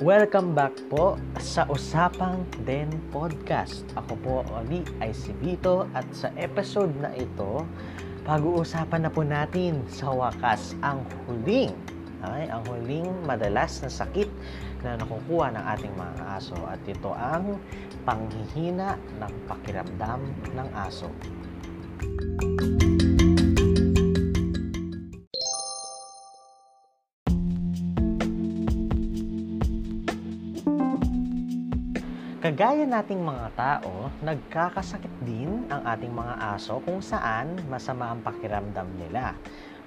Welcome back po sa Usapang Den Podcast. Ako po Oli ay si Vito at sa episode na ito, pag-uusapan na po natin sa wakas ang huling ay ang huling madalas na sakit na nakukuha ng ating mga aso at ito ang panghihina ng pakiramdam ng aso. Kagaya nating mga tao, nagkakasakit din ang ating mga aso kung saan masama ang pakiramdam nila.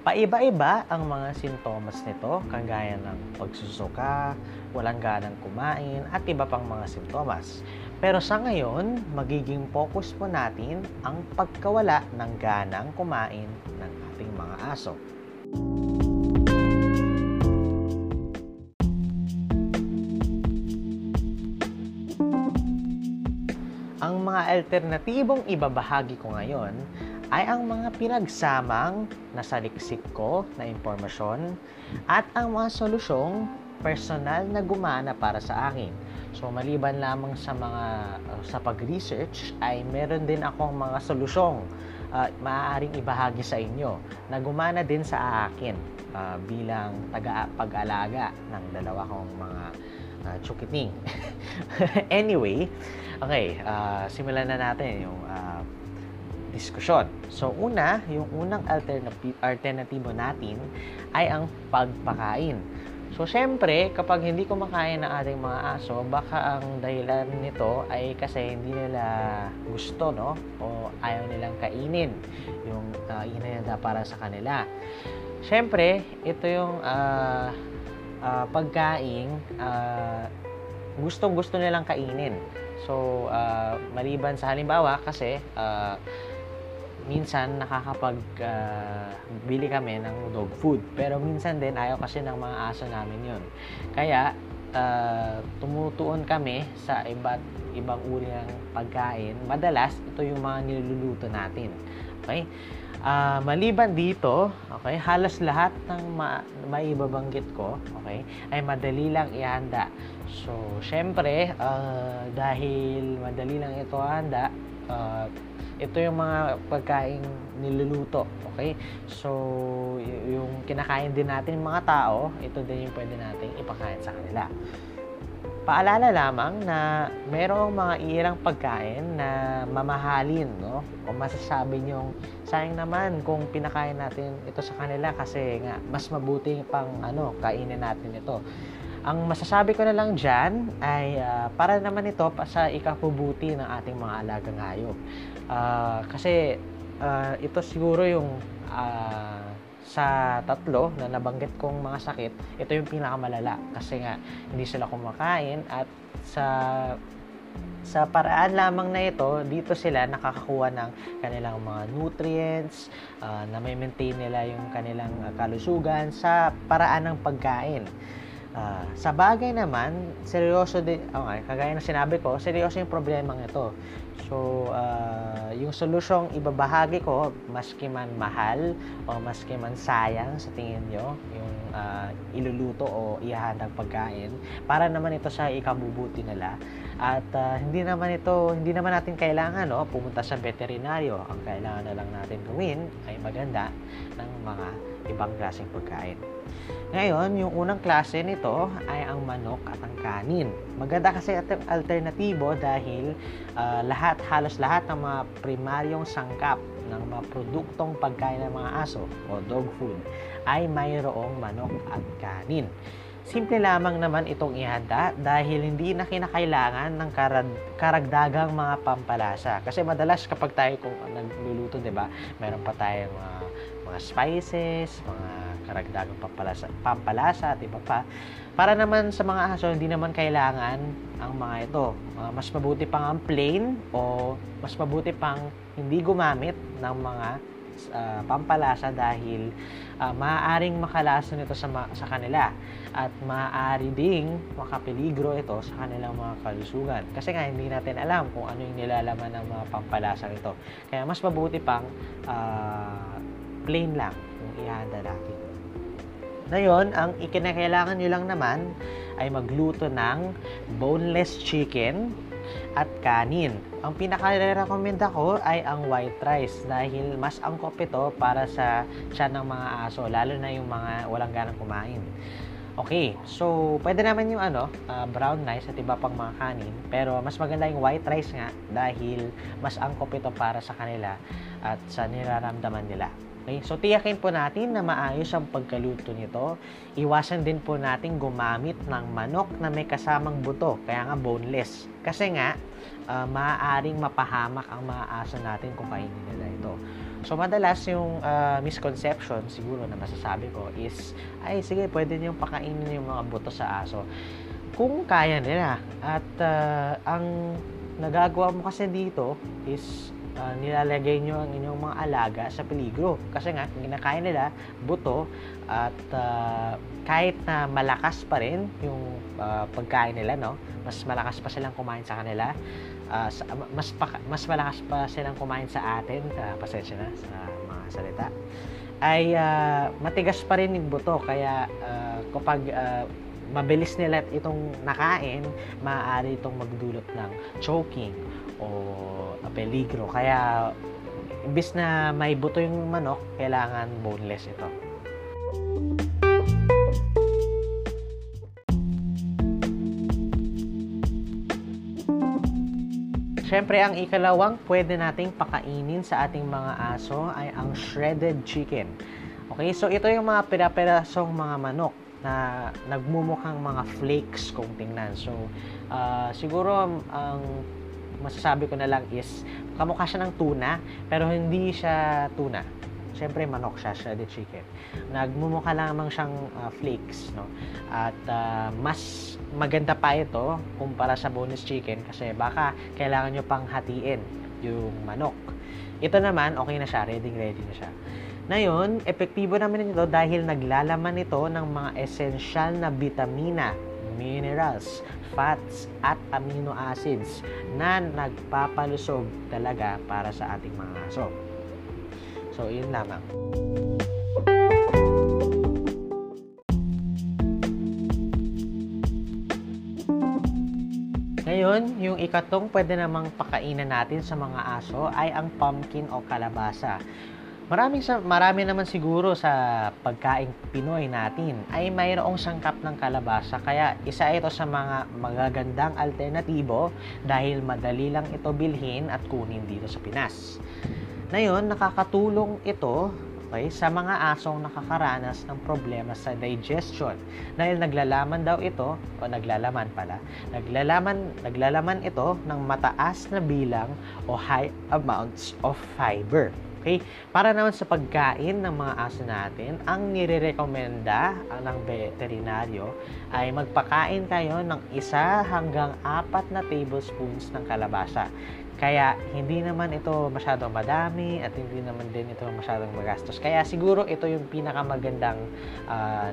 Paiba-iba ang mga sintomas nito, kagaya ng pagsusuka, walang ganang kumain, at iba pang mga sintomas. Pero sa ngayon, magiging focus po natin ang pagkawala ng ganang kumain ng ating mga aso. Mga alternatibong ibabahagi ko ngayon ay ang mga pinagsamang nasaliksik ko na impormasyon at ang mga solusyong personal na gumana para sa akin. So maliban lamang sa mga uh, sa pag-research ay meron din akong mga solusyong uh, maaaring ibahagi sa inyo na gumana din sa akin uh, bilang taga-pag-alaga ng dalawa kong mga uh, chukiting. anyway, okay, uh, simulan na natin yung uh, diskusyon. So, una, yung unang alternative, alternatibo natin ay ang pagpakain. So, syempre, kapag hindi kumakain ng ating mga aso, baka ang dahilan nito ay kasi hindi nila gusto, no? O ayaw nilang kainin yung uh, inahanda para sa kanila. Syempre, ito yung uh, uh, pagkain uh, gustong gusto nilang kainin. So, uh, maliban sa halimbawa kasi uh, minsan nakakapag uh, bili kami ng dog food. Pero minsan din ayaw kasi ng mga aso namin yun. Kaya uh, tumutuon kami sa iba't ibang uri ng pagkain. Madalas, ito yung mga niluluto natin. Okay? Uh, maliban dito, okay, halos lahat ng ma- maibabanggit ko, okay, ay madali lang ihanda. So, syempre, uh, dahil madali lang ito handa, uh, ito yung mga pagkain niluluto. Okay? So, yung kinakain din natin mga tao, ito din yung pwede nating ipakain sa kanila. Paalala lamang na merong mga ilang pagkain na mamahalin, no? O masasabi nyong, sayang naman kung pinakain natin ito sa kanila kasi nga, mas mabuti pang ano, kainin natin ito. Ang masasabi ko na lang dyan ay uh, para naman ito pa sa ikapubuti ng ating mga alagang hayop. Uh, kasi uh, ito siguro yung uh, sa tatlo na nabanggit kong mga sakit, ito yung pinakamalala kasi nga hindi sila kumakain at sa sa paraan lamang na ito, dito sila nakakakuha ng kanilang mga nutrients, uh, na may maintain nila yung kanilang uh, kalusugan sa paraan ng pagkain. Uh, sa bagay naman, seryoso din, okay, kagaya ng sinabi ko, seryoso yung problema ito. So, uh, yung solusyong ibabahagi ko, maski man mahal o maski man sayang sa tingin nyo, yung uh, iluluto o ihahandang pagkain, para naman ito sa ikabubuti nila. At uh, hindi naman ito, hindi naman natin kailangan no, pumunta sa veterinaryo. Ang kailangan na lang natin gawin ay maganda ng mga ibang klaseng pagkain. Ngayon, yung unang klase nito ay ang manok at ang kanin. Maganda kasi alternatibo dahil uh, lahat, halos lahat ng mga primaryong sangkap ng mga produktong pagkain ng mga aso o dog food ay mayroong manok at kanin. Simple lamang naman itong ihanda dahil hindi na kinakailangan ng karag- karagdagang mga pampalasa. Kasi madalas kapag tayo kung nagluluto, 'di ba? Meron pa tayong mga mga spices, mga karagdagang pampalasa, pampalasa at iba pa. Para naman sa mga aso, hindi naman kailangan ang mga ito. Uh, mas mabuti pang ang plain o mas mabuti pang hindi gumamit ng mga uh, pampalasa dahil uh, maaaring makalason ito sa, ma- sa kanila at maaari ding makapeligro ito sa kanilang mga kalusugan. Kasi nga hindi natin alam kung ano yung nilalaman ng mga pampalasa ito. Kaya mas mabuti pang uh, plain lang yung ihanda natin. Ngayon, ang ikinakailangan nyo lang naman ay magluto ng boneless chicken at kanin. Ang pinaka-recommend ko ay ang white rice dahil mas angkop ito para sa tiyan ng mga aso, lalo na yung mga walang ganang kumain. Okay, so pwede naman yung ano, uh, brown rice at iba pang mga kanin, pero mas maganda yung white rice nga dahil mas angkop ito para sa kanila at sa niraramdaman nila. Okay? So, tiyakin po natin na maayos ang pagkaluto nito. Iwasan din po natin gumamit ng manok na may kasamang buto, kaya nga boneless. Kasi nga, uh, maaaring mapahamak ang maaasa natin kung kainin nila ito. So, madalas yung uh, misconception siguro na masasabi ko is, ay sige, pwede niyong pakainin yung mga buto sa aso. Kung kaya nila. At uh, ang nagagawa mo kasi dito is uh, nilalagay nyo ang inyong mga alaga sa peligro. Kasi nga, kinakain nila buto at uh, kahit na malakas pa rin yung uh, pagkain nila, no? mas malakas pa silang kumain sa kanila, uh, sa, mas, pa, mas malakas pa silang kumain sa atin, uh, pasensya na sa mga salita, ay uh, matigas pa rin yung buto. Kaya uh, kapag uh, mabilis nila itong nakain, maaari itong magdulot ng choking o peligro. Kaya, imbis na may buto yung manok, kailangan boneless ito. Siyempre, ang ikalawang pwede nating pakainin sa ating mga aso ay ang shredded chicken. Okay, so ito yung mga piraperasong mga manok na nagmumukhang mga flakes kung tingnan. So, uh, siguro ang masasabi ko na lang is kamukha siya ng tuna, pero hindi siya tuna. Siyempre, manok siya, shredded chicken. Nagmumukha lamang siyang uh, flakes, no? At uh, mas maganda pa ito kumpara sa bonus chicken kasi baka kailangan nyo pang hatiin yung manok. Ito naman, okay na siya, ready ready na siya. Ngayon, epektibo naman ito dahil naglalaman ito ng mga esensyal na vitamina, minerals, fats at amino acids na nagpapalusog talaga para sa ating mga aso. So, yun lamang. Ngayon, yung ikatong pwede namang pakainan natin sa mga aso ay ang pumpkin o kalabasa. Maraming sa marami naman siguro sa pagkain Pinoy natin ay mayroong sangkap ng kalabasa. Kaya isa ito sa mga magagandang alternatibo dahil madali lang ito bilhin at kunin dito sa Pinas. Ngayon, nakakatulong ito okay, sa mga asong nakakaranas ng problema sa digestion. Dahil naglalaman daw ito o naglalaman pala naglalaman naglalaman ito ng mataas na bilang o high amounts of fiber Okay? Para naman sa pagkain ng mga aso natin, ang nire-recommenda ng veterinaryo ay magpakain kayo ng isa hanggang apat na tablespoons ng kalabasa. Kaya hindi naman ito masyadong madami at hindi naman din ito masyadong magastos. Kaya siguro ito yung pinakamagandang uh,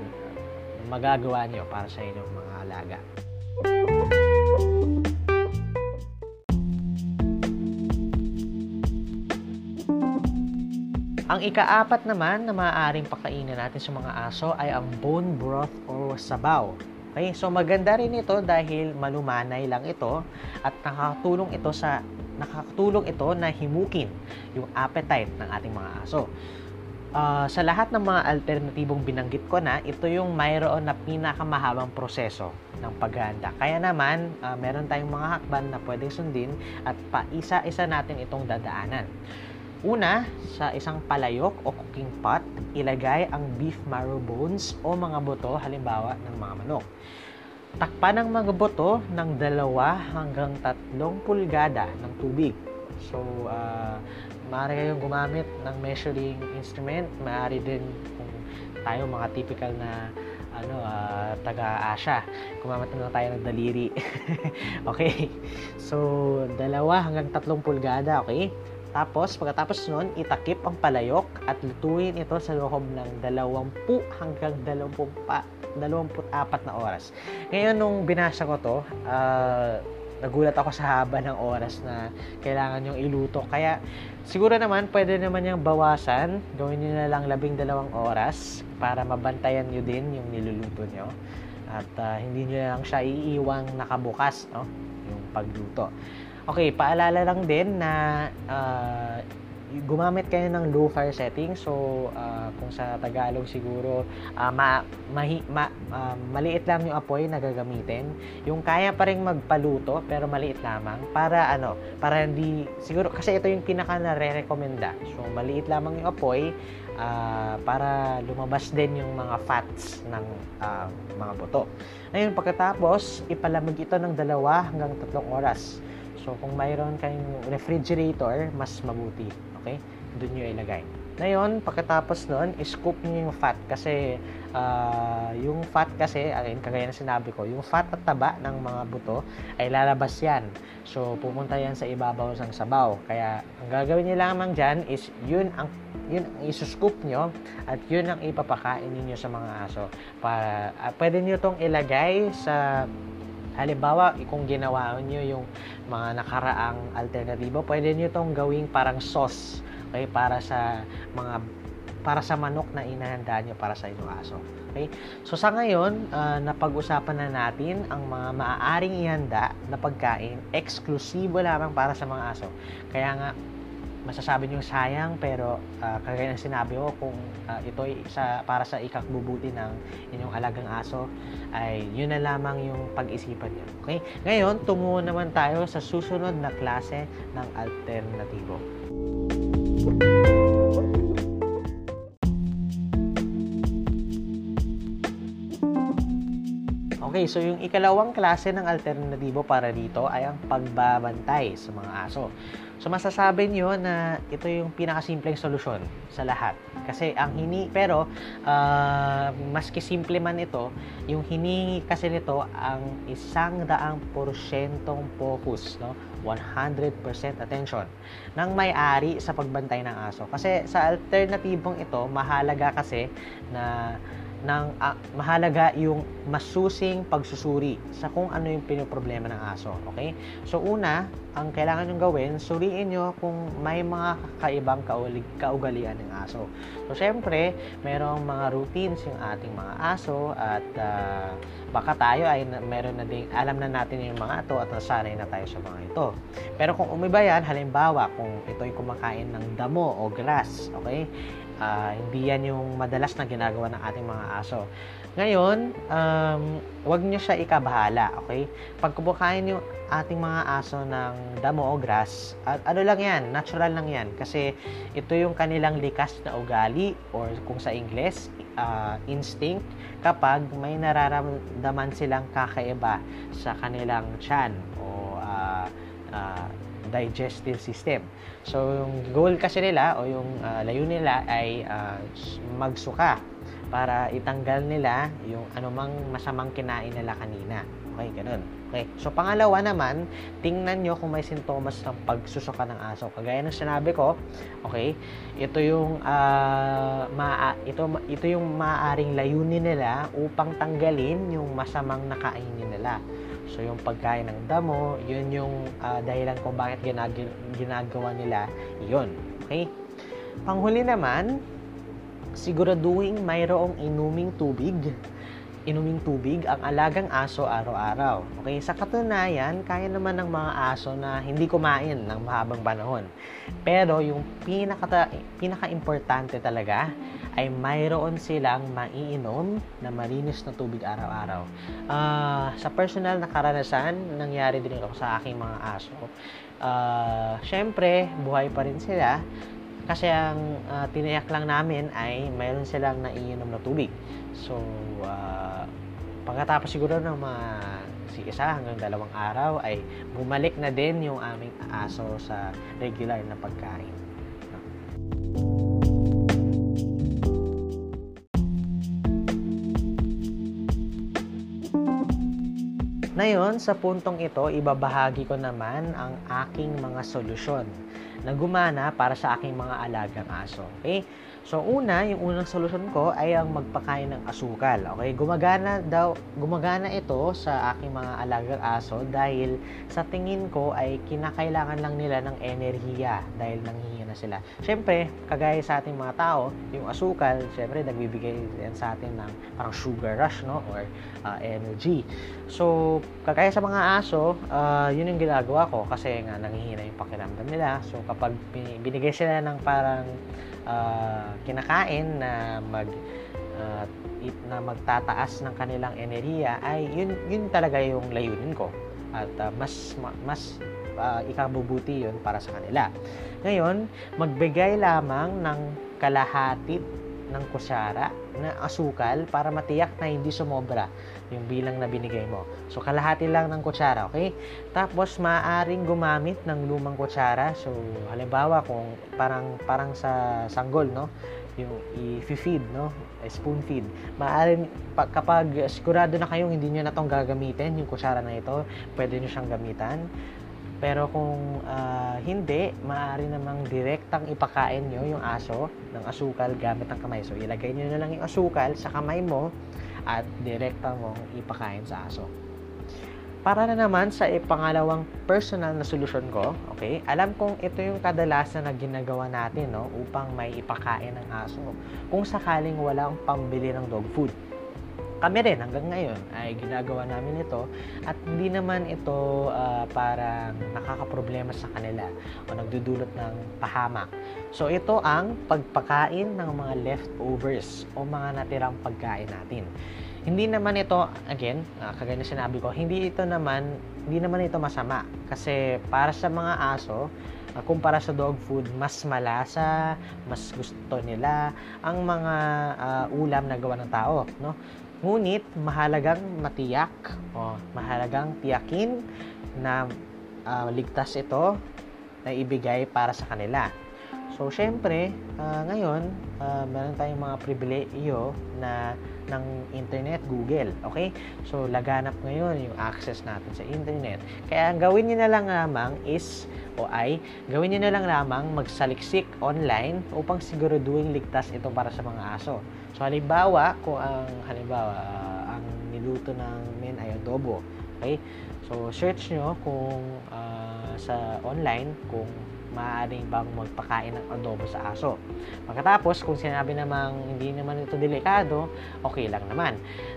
magagawa niyo para sa inyong mga alaga. Ang ikaapat naman na maaaring pakainin natin sa mga aso ay ang bone broth or sabaw. Okay, so maganda rin ito dahil malumanay lang ito at nakakatulong ito sa nakakatulong ito na himukin yung appetite ng ating mga aso. Uh, sa lahat ng mga alternatibong binanggit ko na, ito yung mayroon na pinakamahabang proseso ng paghahanda. Kaya naman, uh, meron tayong mga hakban na pwedeng sundin at pa isa-isa natin itong dadaanan. Una, sa isang palayok o cooking pot, ilagay ang beef marrow bones o mga buto halimbawa ng mga manok. Takpan ang mga buto ng dalawa hanggang tatlong pulgada ng tubig. So, uh, maaari kayong gumamit ng measuring instrument. Maaari din kung tayo mga typical na ano, uh, taga-Asya. Gumamit na tayo ng daliri. okay. So, dalawa hanggang tatlong pulgada, okay? Tapos, pagkatapos nun, itakip ang palayok at lutuin ito sa loob ng 20 hanggang 20 pa, 24 na oras. Ngayon, nung binasa ko to, uh, nagulat ako sa haba ng oras na kailangan yung iluto. Kaya, siguro naman, pwede naman yung bawasan. Gawin nyo na lang labing dalawang oras para mabantayan nyo din yung niluluto nyo. At uh, hindi nyo lang siya iiwang nakabukas, no? Yung pagluto. Okay, paalala lang din na uh, gumamit kayo ng low fire setting. So, uh, kung sa Tagalog siguro, uh, ma, mahi, ma, uh, maliit lang yung apoy na gagamitin. Yung kaya pa rin magpaluto, pero maliit lamang. Para ano, para hindi, siguro, kasi ito yung pinaka nare-recommenda. So, maliit lamang yung apoy, uh, para lumabas din yung mga fats ng uh, mga buto. Ngayon, pagkatapos, ipalamig ito ng dalawa hanggang tatlong oras. So, kung mayroon kayong refrigerator, mas mabuti. Okay? Doon nyo ilagay. Ngayon, pagkatapos nun, scoop nyo yung fat kasi uh, yung fat kasi, ayun, kagaya na sinabi ko, yung fat at taba ng mga buto ay lalabas yan. So, pupunta yan sa ibabaw ng sabaw. Kaya, ang gagawin nyo lamang dyan is yun ang yun ang isuscoop nyo at yun ang ipapakain niyo sa mga aso. Para, uh, pwede nyo tong ilagay sa Halimbawa, kung ginawa nyo yung mga nakaraang alternatibo, pwede nyo itong gawing parang sauce okay, para sa mga para sa manok na inahanda nyo para sa inyong aso. Okay? So sa ngayon, uh, napag-usapan na natin ang mga maaaring ihanda na pagkain eksklusibo lamang para sa mga aso. Kaya nga, masasabi niyo sayang pero uh, kagaya ng sinabi ko kung uh, ito ay sa, para sa ikakbubuti ng inyong alagang aso ay yun na lamang yung pag-isipan niyo. Okay? Ngayon, tumungo naman tayo sa susunod na klase ng alternatibo. Okay, so yung ikalawang klase ng alternatibo para dito ay ang pagbabantay sa mga aso. So masasabi nyo na ito yung pinakasimpleng solusyon sa lahat. Kasi ang hini, pero uh, maski simple man ito, yung hinihingi kasi nito ang isang daang porsyentong focus, no? 100% attention ng may-ari sa pagbantay ng aso. Kasi sa alternatibong ito, mahalaga kasi na ng uh, mahalaga yung masusing pagsusuri sa kung ano yung pinoproblema ng aso. Okay? So una, ang kailangan nyo gawin, suriin nyo kung may mga kakaibang kaulig, kaugalian ng aso. So syempre, merong mga routines yung ating mga aso at uh, baka tayo ay meron na ding alam na natin yung mga ito at nasanay na tayo sa mga ito. Pero kung umiba yan, halimbawa kung ito ay kumakain ng damo o grass, okay? Uh, hindi yan yung madalas na ginagawa ng ating mga aso. Ngayon, um, wag nyo siya ikabahala, okay? Pag kumakain yung ating mga aso ng damo o grass, at ano lang yan, natural lang yan. Kasi ito yung kanilang likas na ugali or kung sa Ingles, uh, instinct kapag may nararamdaman silang kakaiba sa kanilang chan o uh, uh, digestive system. So, yung goal kasi nila o yung uh, layunin nila ay uh, magsuka para itanggal nila yung anumang masamang kinain nila kanina. Okay, ganun. Okay. So, pangalawa naman, tingnan nyo kung may sintomas ng pagsusuka ng aso. Kagaya ng sinabi ko, okay, ito yung, uh, maa, ito, ito yung maaaring layunin nila upang tanggalin yung masamang nakainin nila. So, yung pagkain ng damo, yun yung uh, dahilan kung bakit ginag- ginagawa nila yun. Okay? Panghuli naman, siguraduhin mayroong inuming tubig inuming tubig ang alagang aso araw-araw. Okay, sa katunayan, kaya naman ng mga aso na hindi kumain ng mahabang panahon. Pero yung pinaka pinaka-importante talaga ay mayroon silang maiinom na malinis na tubig araw-araw. Uh, sa personal na karanasan, nangyari din ito sa aking mga aso. Uh, Siyempre, buhay pa rin sila, kasi ang uh, tinayak lang namin ay mayroon silang naiinom na tubig. So, uh, pagkatapos siguro ng mga si isa hanggang dalawang araw ay bumalik na din yung aming aso sa regular na pagkain. Ngayon, sa puntong ito, ibabahagi ko naman ang aking mga solusyon na gumana para sa aking mga alagang aso. Okay? So, una, yung unang solusyon ko ay ang magpakain ng asukal. Okay? Gumagana daw, gumagana ito sa aking mga alagang aso dahil sa tingin ko ay kinakailangan lang nila ng enerhiya dahil nanghihingi na sila. Siyempre, kagaya sa ating mga tao, yung asukal, siyempre, nagbibigay yan sa atin ng parang sugar rush, no? Or uh, energy. So, kagaya sa mga aso, uh, yun yung ginagawa ko kasi nga nanghihina yung pakiramdam nila. So, kapag binigay sila ng parang uh, kinakain na mag uh, na magtataas ng kanilang enerhiya ay yun yun talaga yung layunin ko at uh, mas mas uh, ikabubuti yun para sa kanila. Ngayon, magbigay lamang ng kalahati ng kutsara na asukal para matiyak na hindi sumobra yung bilang na binigay mo. So, kalahati lang ng kutsara, okay? Tapos, maaring gumamit ng lumang kutsara. So, halimbawa, kung parang, parang sa sanggol, no? Yung i-feed, no? Spoon feed. Maaring, kapag sigurado na kayong hindi nyo na itong gagamitin, yung kutsara na ito, pwede nyo siyang gamitan pero kung uh, hindi, maaari namang direktang ipakain nyo yung aso ng asukal gamit ang kamay. So, ilagay nyo na lang yung asukal sa kamay mo at direkta mong ipakain sa aso. Para na naman sa ipangalawang personal na solusyon ko, okay, alam kong ito yung kadalasan na ginagawa natin no, upang may ipakain ng aso kung sakaling walang pambili ng dog food kami rin hanggang ngayon ay ginagawa namin ito at hindi naman ito uh, parang nakakaproblema sa kanila o nagdudulot ng pahamak. So ito ang pagpakain ng mga leftovers o mga natirang pagkain natin. Hindi naman ito, again, uh, kagaya na sinabi ko, hindi ito naman, hindi naman ito masama. Kasi para sa mga aso, uh, kumpara sa dog food, mas malasa, mas gusto nila ang mga uh, ulam na gawa ng tao, no? Ngunit mahalagang matiyak o mahalagang tiyakin na uh, ligtas ito na ibigay para sa kanila. So, syempre, uh, ngayon, uh, meron tayong mga pribileyo na ng internet, Google. Okay? So, laganap ngayon yung access natin sa internet. Kaya, ang gawin niyo na lang lamang is, o ay, gawin niyo na lang lamang magsaliksik online upang siguraduhin ligtas ito para sa mga aso. So, halimbawa, kung ang, halimbawa, uh, ang niluto ng men ay adobo. Okay? So, search nyo kung uh, sa online kung maaaring bang magpakain ng adobo sa aso. Pagkatapos, kung sinabi namang hindi naman ito delikado, okay lang naman.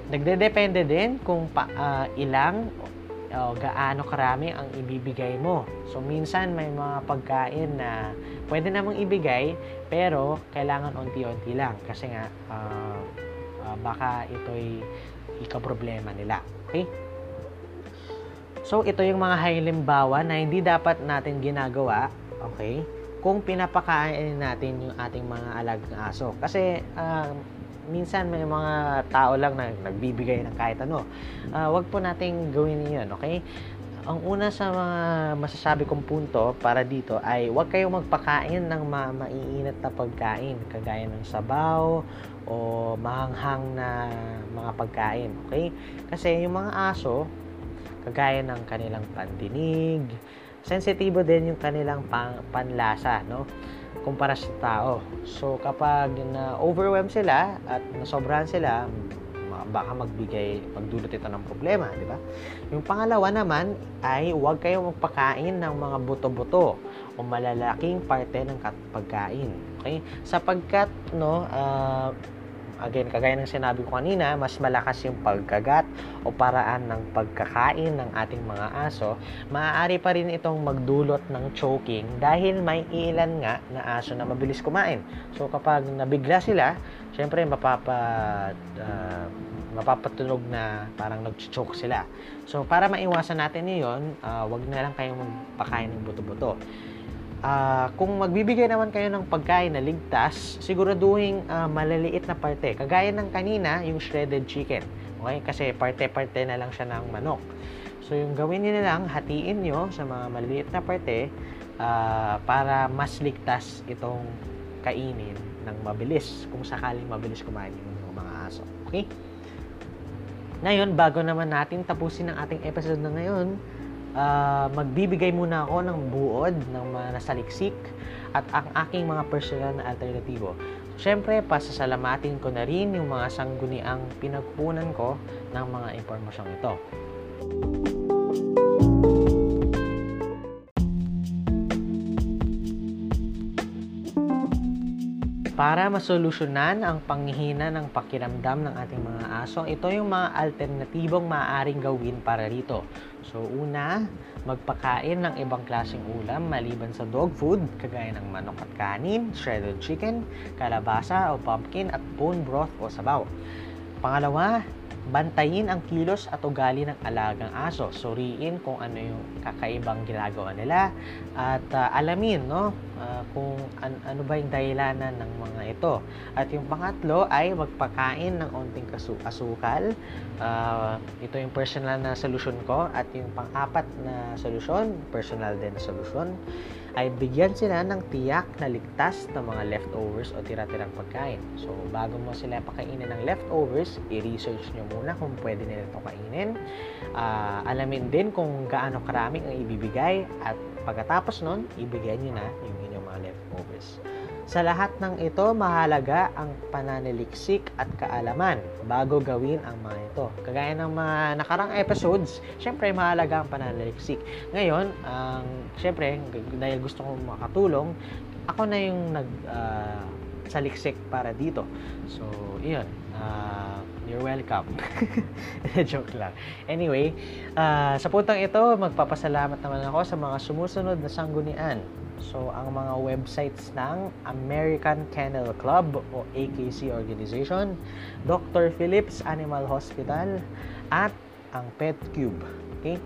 Nagde-depende din kung pa, uh, ilang o gaano karami ang ibibigay mo. So, minsan may mga pagkain na pwede namang ibigay, pero kailangan unti-unti lang. Kasi nga, uh, uh, baka ito'y ikaproblema nila. Okay? So, ito yung mga halimbawa na hindi dapat natin ginagawa, okay, kung pinapakain natin yung ating mga alagang aso. Kasi, uh, minsan may mga tao lang na nagbibigay ng kahit ano. Uh, wag po nating gawin yun, okay? Ang una sa mga masasabi kong punto para dito ay huwag kayong magpakain ng ma maiinit na pagkain kagaya ng sabaw o mahanghang na mga pagkain, okay? Kasi yung mga aso, kagaya ng kanilang pandinig, sensitibo din yung kanilang pang, panlasa, no? kumpara sa tao. So, kapag na-overwhelm sila at nasobrahan sila, baka magbigay, magdulot ito ng problema, di ba? Yung pangalawa naman ay huwag kayong magpakain ng mga buto-buto o malalaking parte ng pagkain. Okay? Sapagkat, no, uh, Again, kagaya ng sinabi ko kanina, mas malakas yung pagkagat o paraan ng pagkakain ng ating mga aso, maaari pa rin itong magdulot ng choking dahil may ilan nga na aso na mabilis kumain. So kapag nabigla sila, syempre mapapa uh, mapapatunog na parang nag-choke sila. So para maiwasan natin 'yon, uh, wag na lang kayong magpakain ng buto-buto uh, kung magbibigay naman kayo ng pagkain na ligtas, siguraduhin uh, malaliit na parte. Kagaya ng kanina, yung shredded chicken. Okay? Kasi parte-parte na lang siya ng manok. So, yung gawin niyo na lang, hatiin nyo sa mga maliliit na parte uh, para mas ligtas itong kainin ng mabilis kung sakaling mabilis kumain yung mga aso. Okay? Ngayon, bago naman natin tapusin ang ating episode na ngayon, uh, magbibigay muna ako ng buod ng mga nasaliksik at ang aking mga personal na alternatibo. Siyempre, pasasalamatin ko na rin yung mga sangguniang pinagpunan ko ng mga impormasyong ito. Para masolusyonan ang panghihina ng pakiramdam ng ating mga aso, ito yung mga alternatibong maaaring gawin para rito. So, una, magpakain ng ibang klaseng ulam maliban sa dog food, kagaya ng manok at kanin, shredded chicken, kalabasa o pumpkin at bone broth o sabaw. Pangalawa, bantayin ang kilos at ugali ng alagang aso. Suriin kung ano yung kakaibang ginagawa nila at uh, alamin no uh, kung an- ano ba yung dahilanan ng mga ito. At yung pangatlo ay magpakain ng onting kasu- asukal. Uh, ito yung personal na solusyon ko at yung pang-apat na solusyon, personal din na solusyon ay bigyan sila ng tiyak na ligtas na mga leftovers o tira-tirang pagkain. So, bago mo sila pakainin ng leftovers, i-research nyo muna kung pwede nila ito kainin. Uh, alamin din kung gaano karami ang ibibigay at pagkatapos nun, ibigay nyo na yung inyong mga leftovers. Sa lahat ng ito, mahalaga ang pananaliksik at kaalaman bago gawin ang mga ito. Kagaya ng mga nakarang episodes, syempre mahalaga ang pananaliksik. Ngayon, ang um, syempre, dahil gusto kong makatulong, ako na yung nag uh, saliksik para dito. So, iyon. Uh, you're welcome. Joke lang. Anyway, uh, sa puntang ito, magpapasalamat naman ako sa mga sumusunod na sanggunian So, ang mga websites ng American Kennel Club o AKC organization, Dr. Phillips Animal Hospital, at ang PetCube. Okay?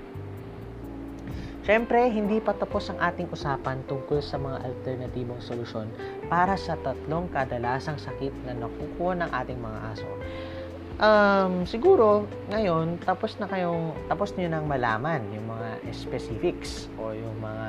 Siyempre, hindi pa tapos ang ating usapan tungkol sa mga alternatibong solusyon para sa tatlong kadalasang sakit na nakukuha ng ating mga aso um, siguro ngayon tapos na kayong tapos niyo nang malaman yung mga specifics o yung mga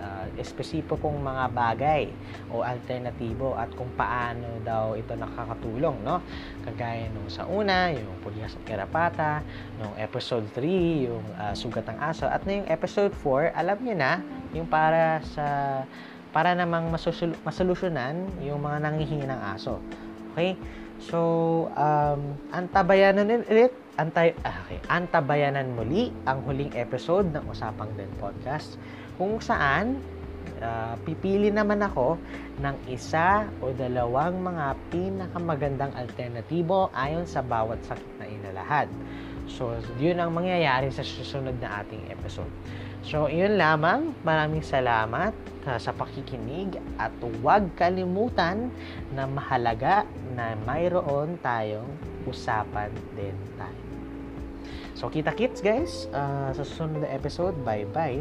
uh, espesipikong mga bagay o alternatibo at kung paano daw ito nakakatulong no? Kagaya nung sa una yung pulyas at karapata nung episode 3 yung uh, sugat ng aso. At na yung episode 4 alam niyo na yung para sa para namang masolusyonan yung mga nangihingi ng aso. Okay So, um, antabayanan ulit, antay, ah, okay, antabayanan muli ang huling episode ng Usapang Den Podcast kung saan uh, pipili naman ako ng isa o dalawang mga pinakamagandang alternatibo ayon sa bawat sakit na inalahad. So, yun ang mangyayari sa susunod na ating episode. So, yun lamang. Maraming salamat uh, sa pakikinig at huwag kalimutan na mahalaga na mayroon tayong usapan din tayo. So, kita-kits guys uh, sa susunod na episode. Bye-bye!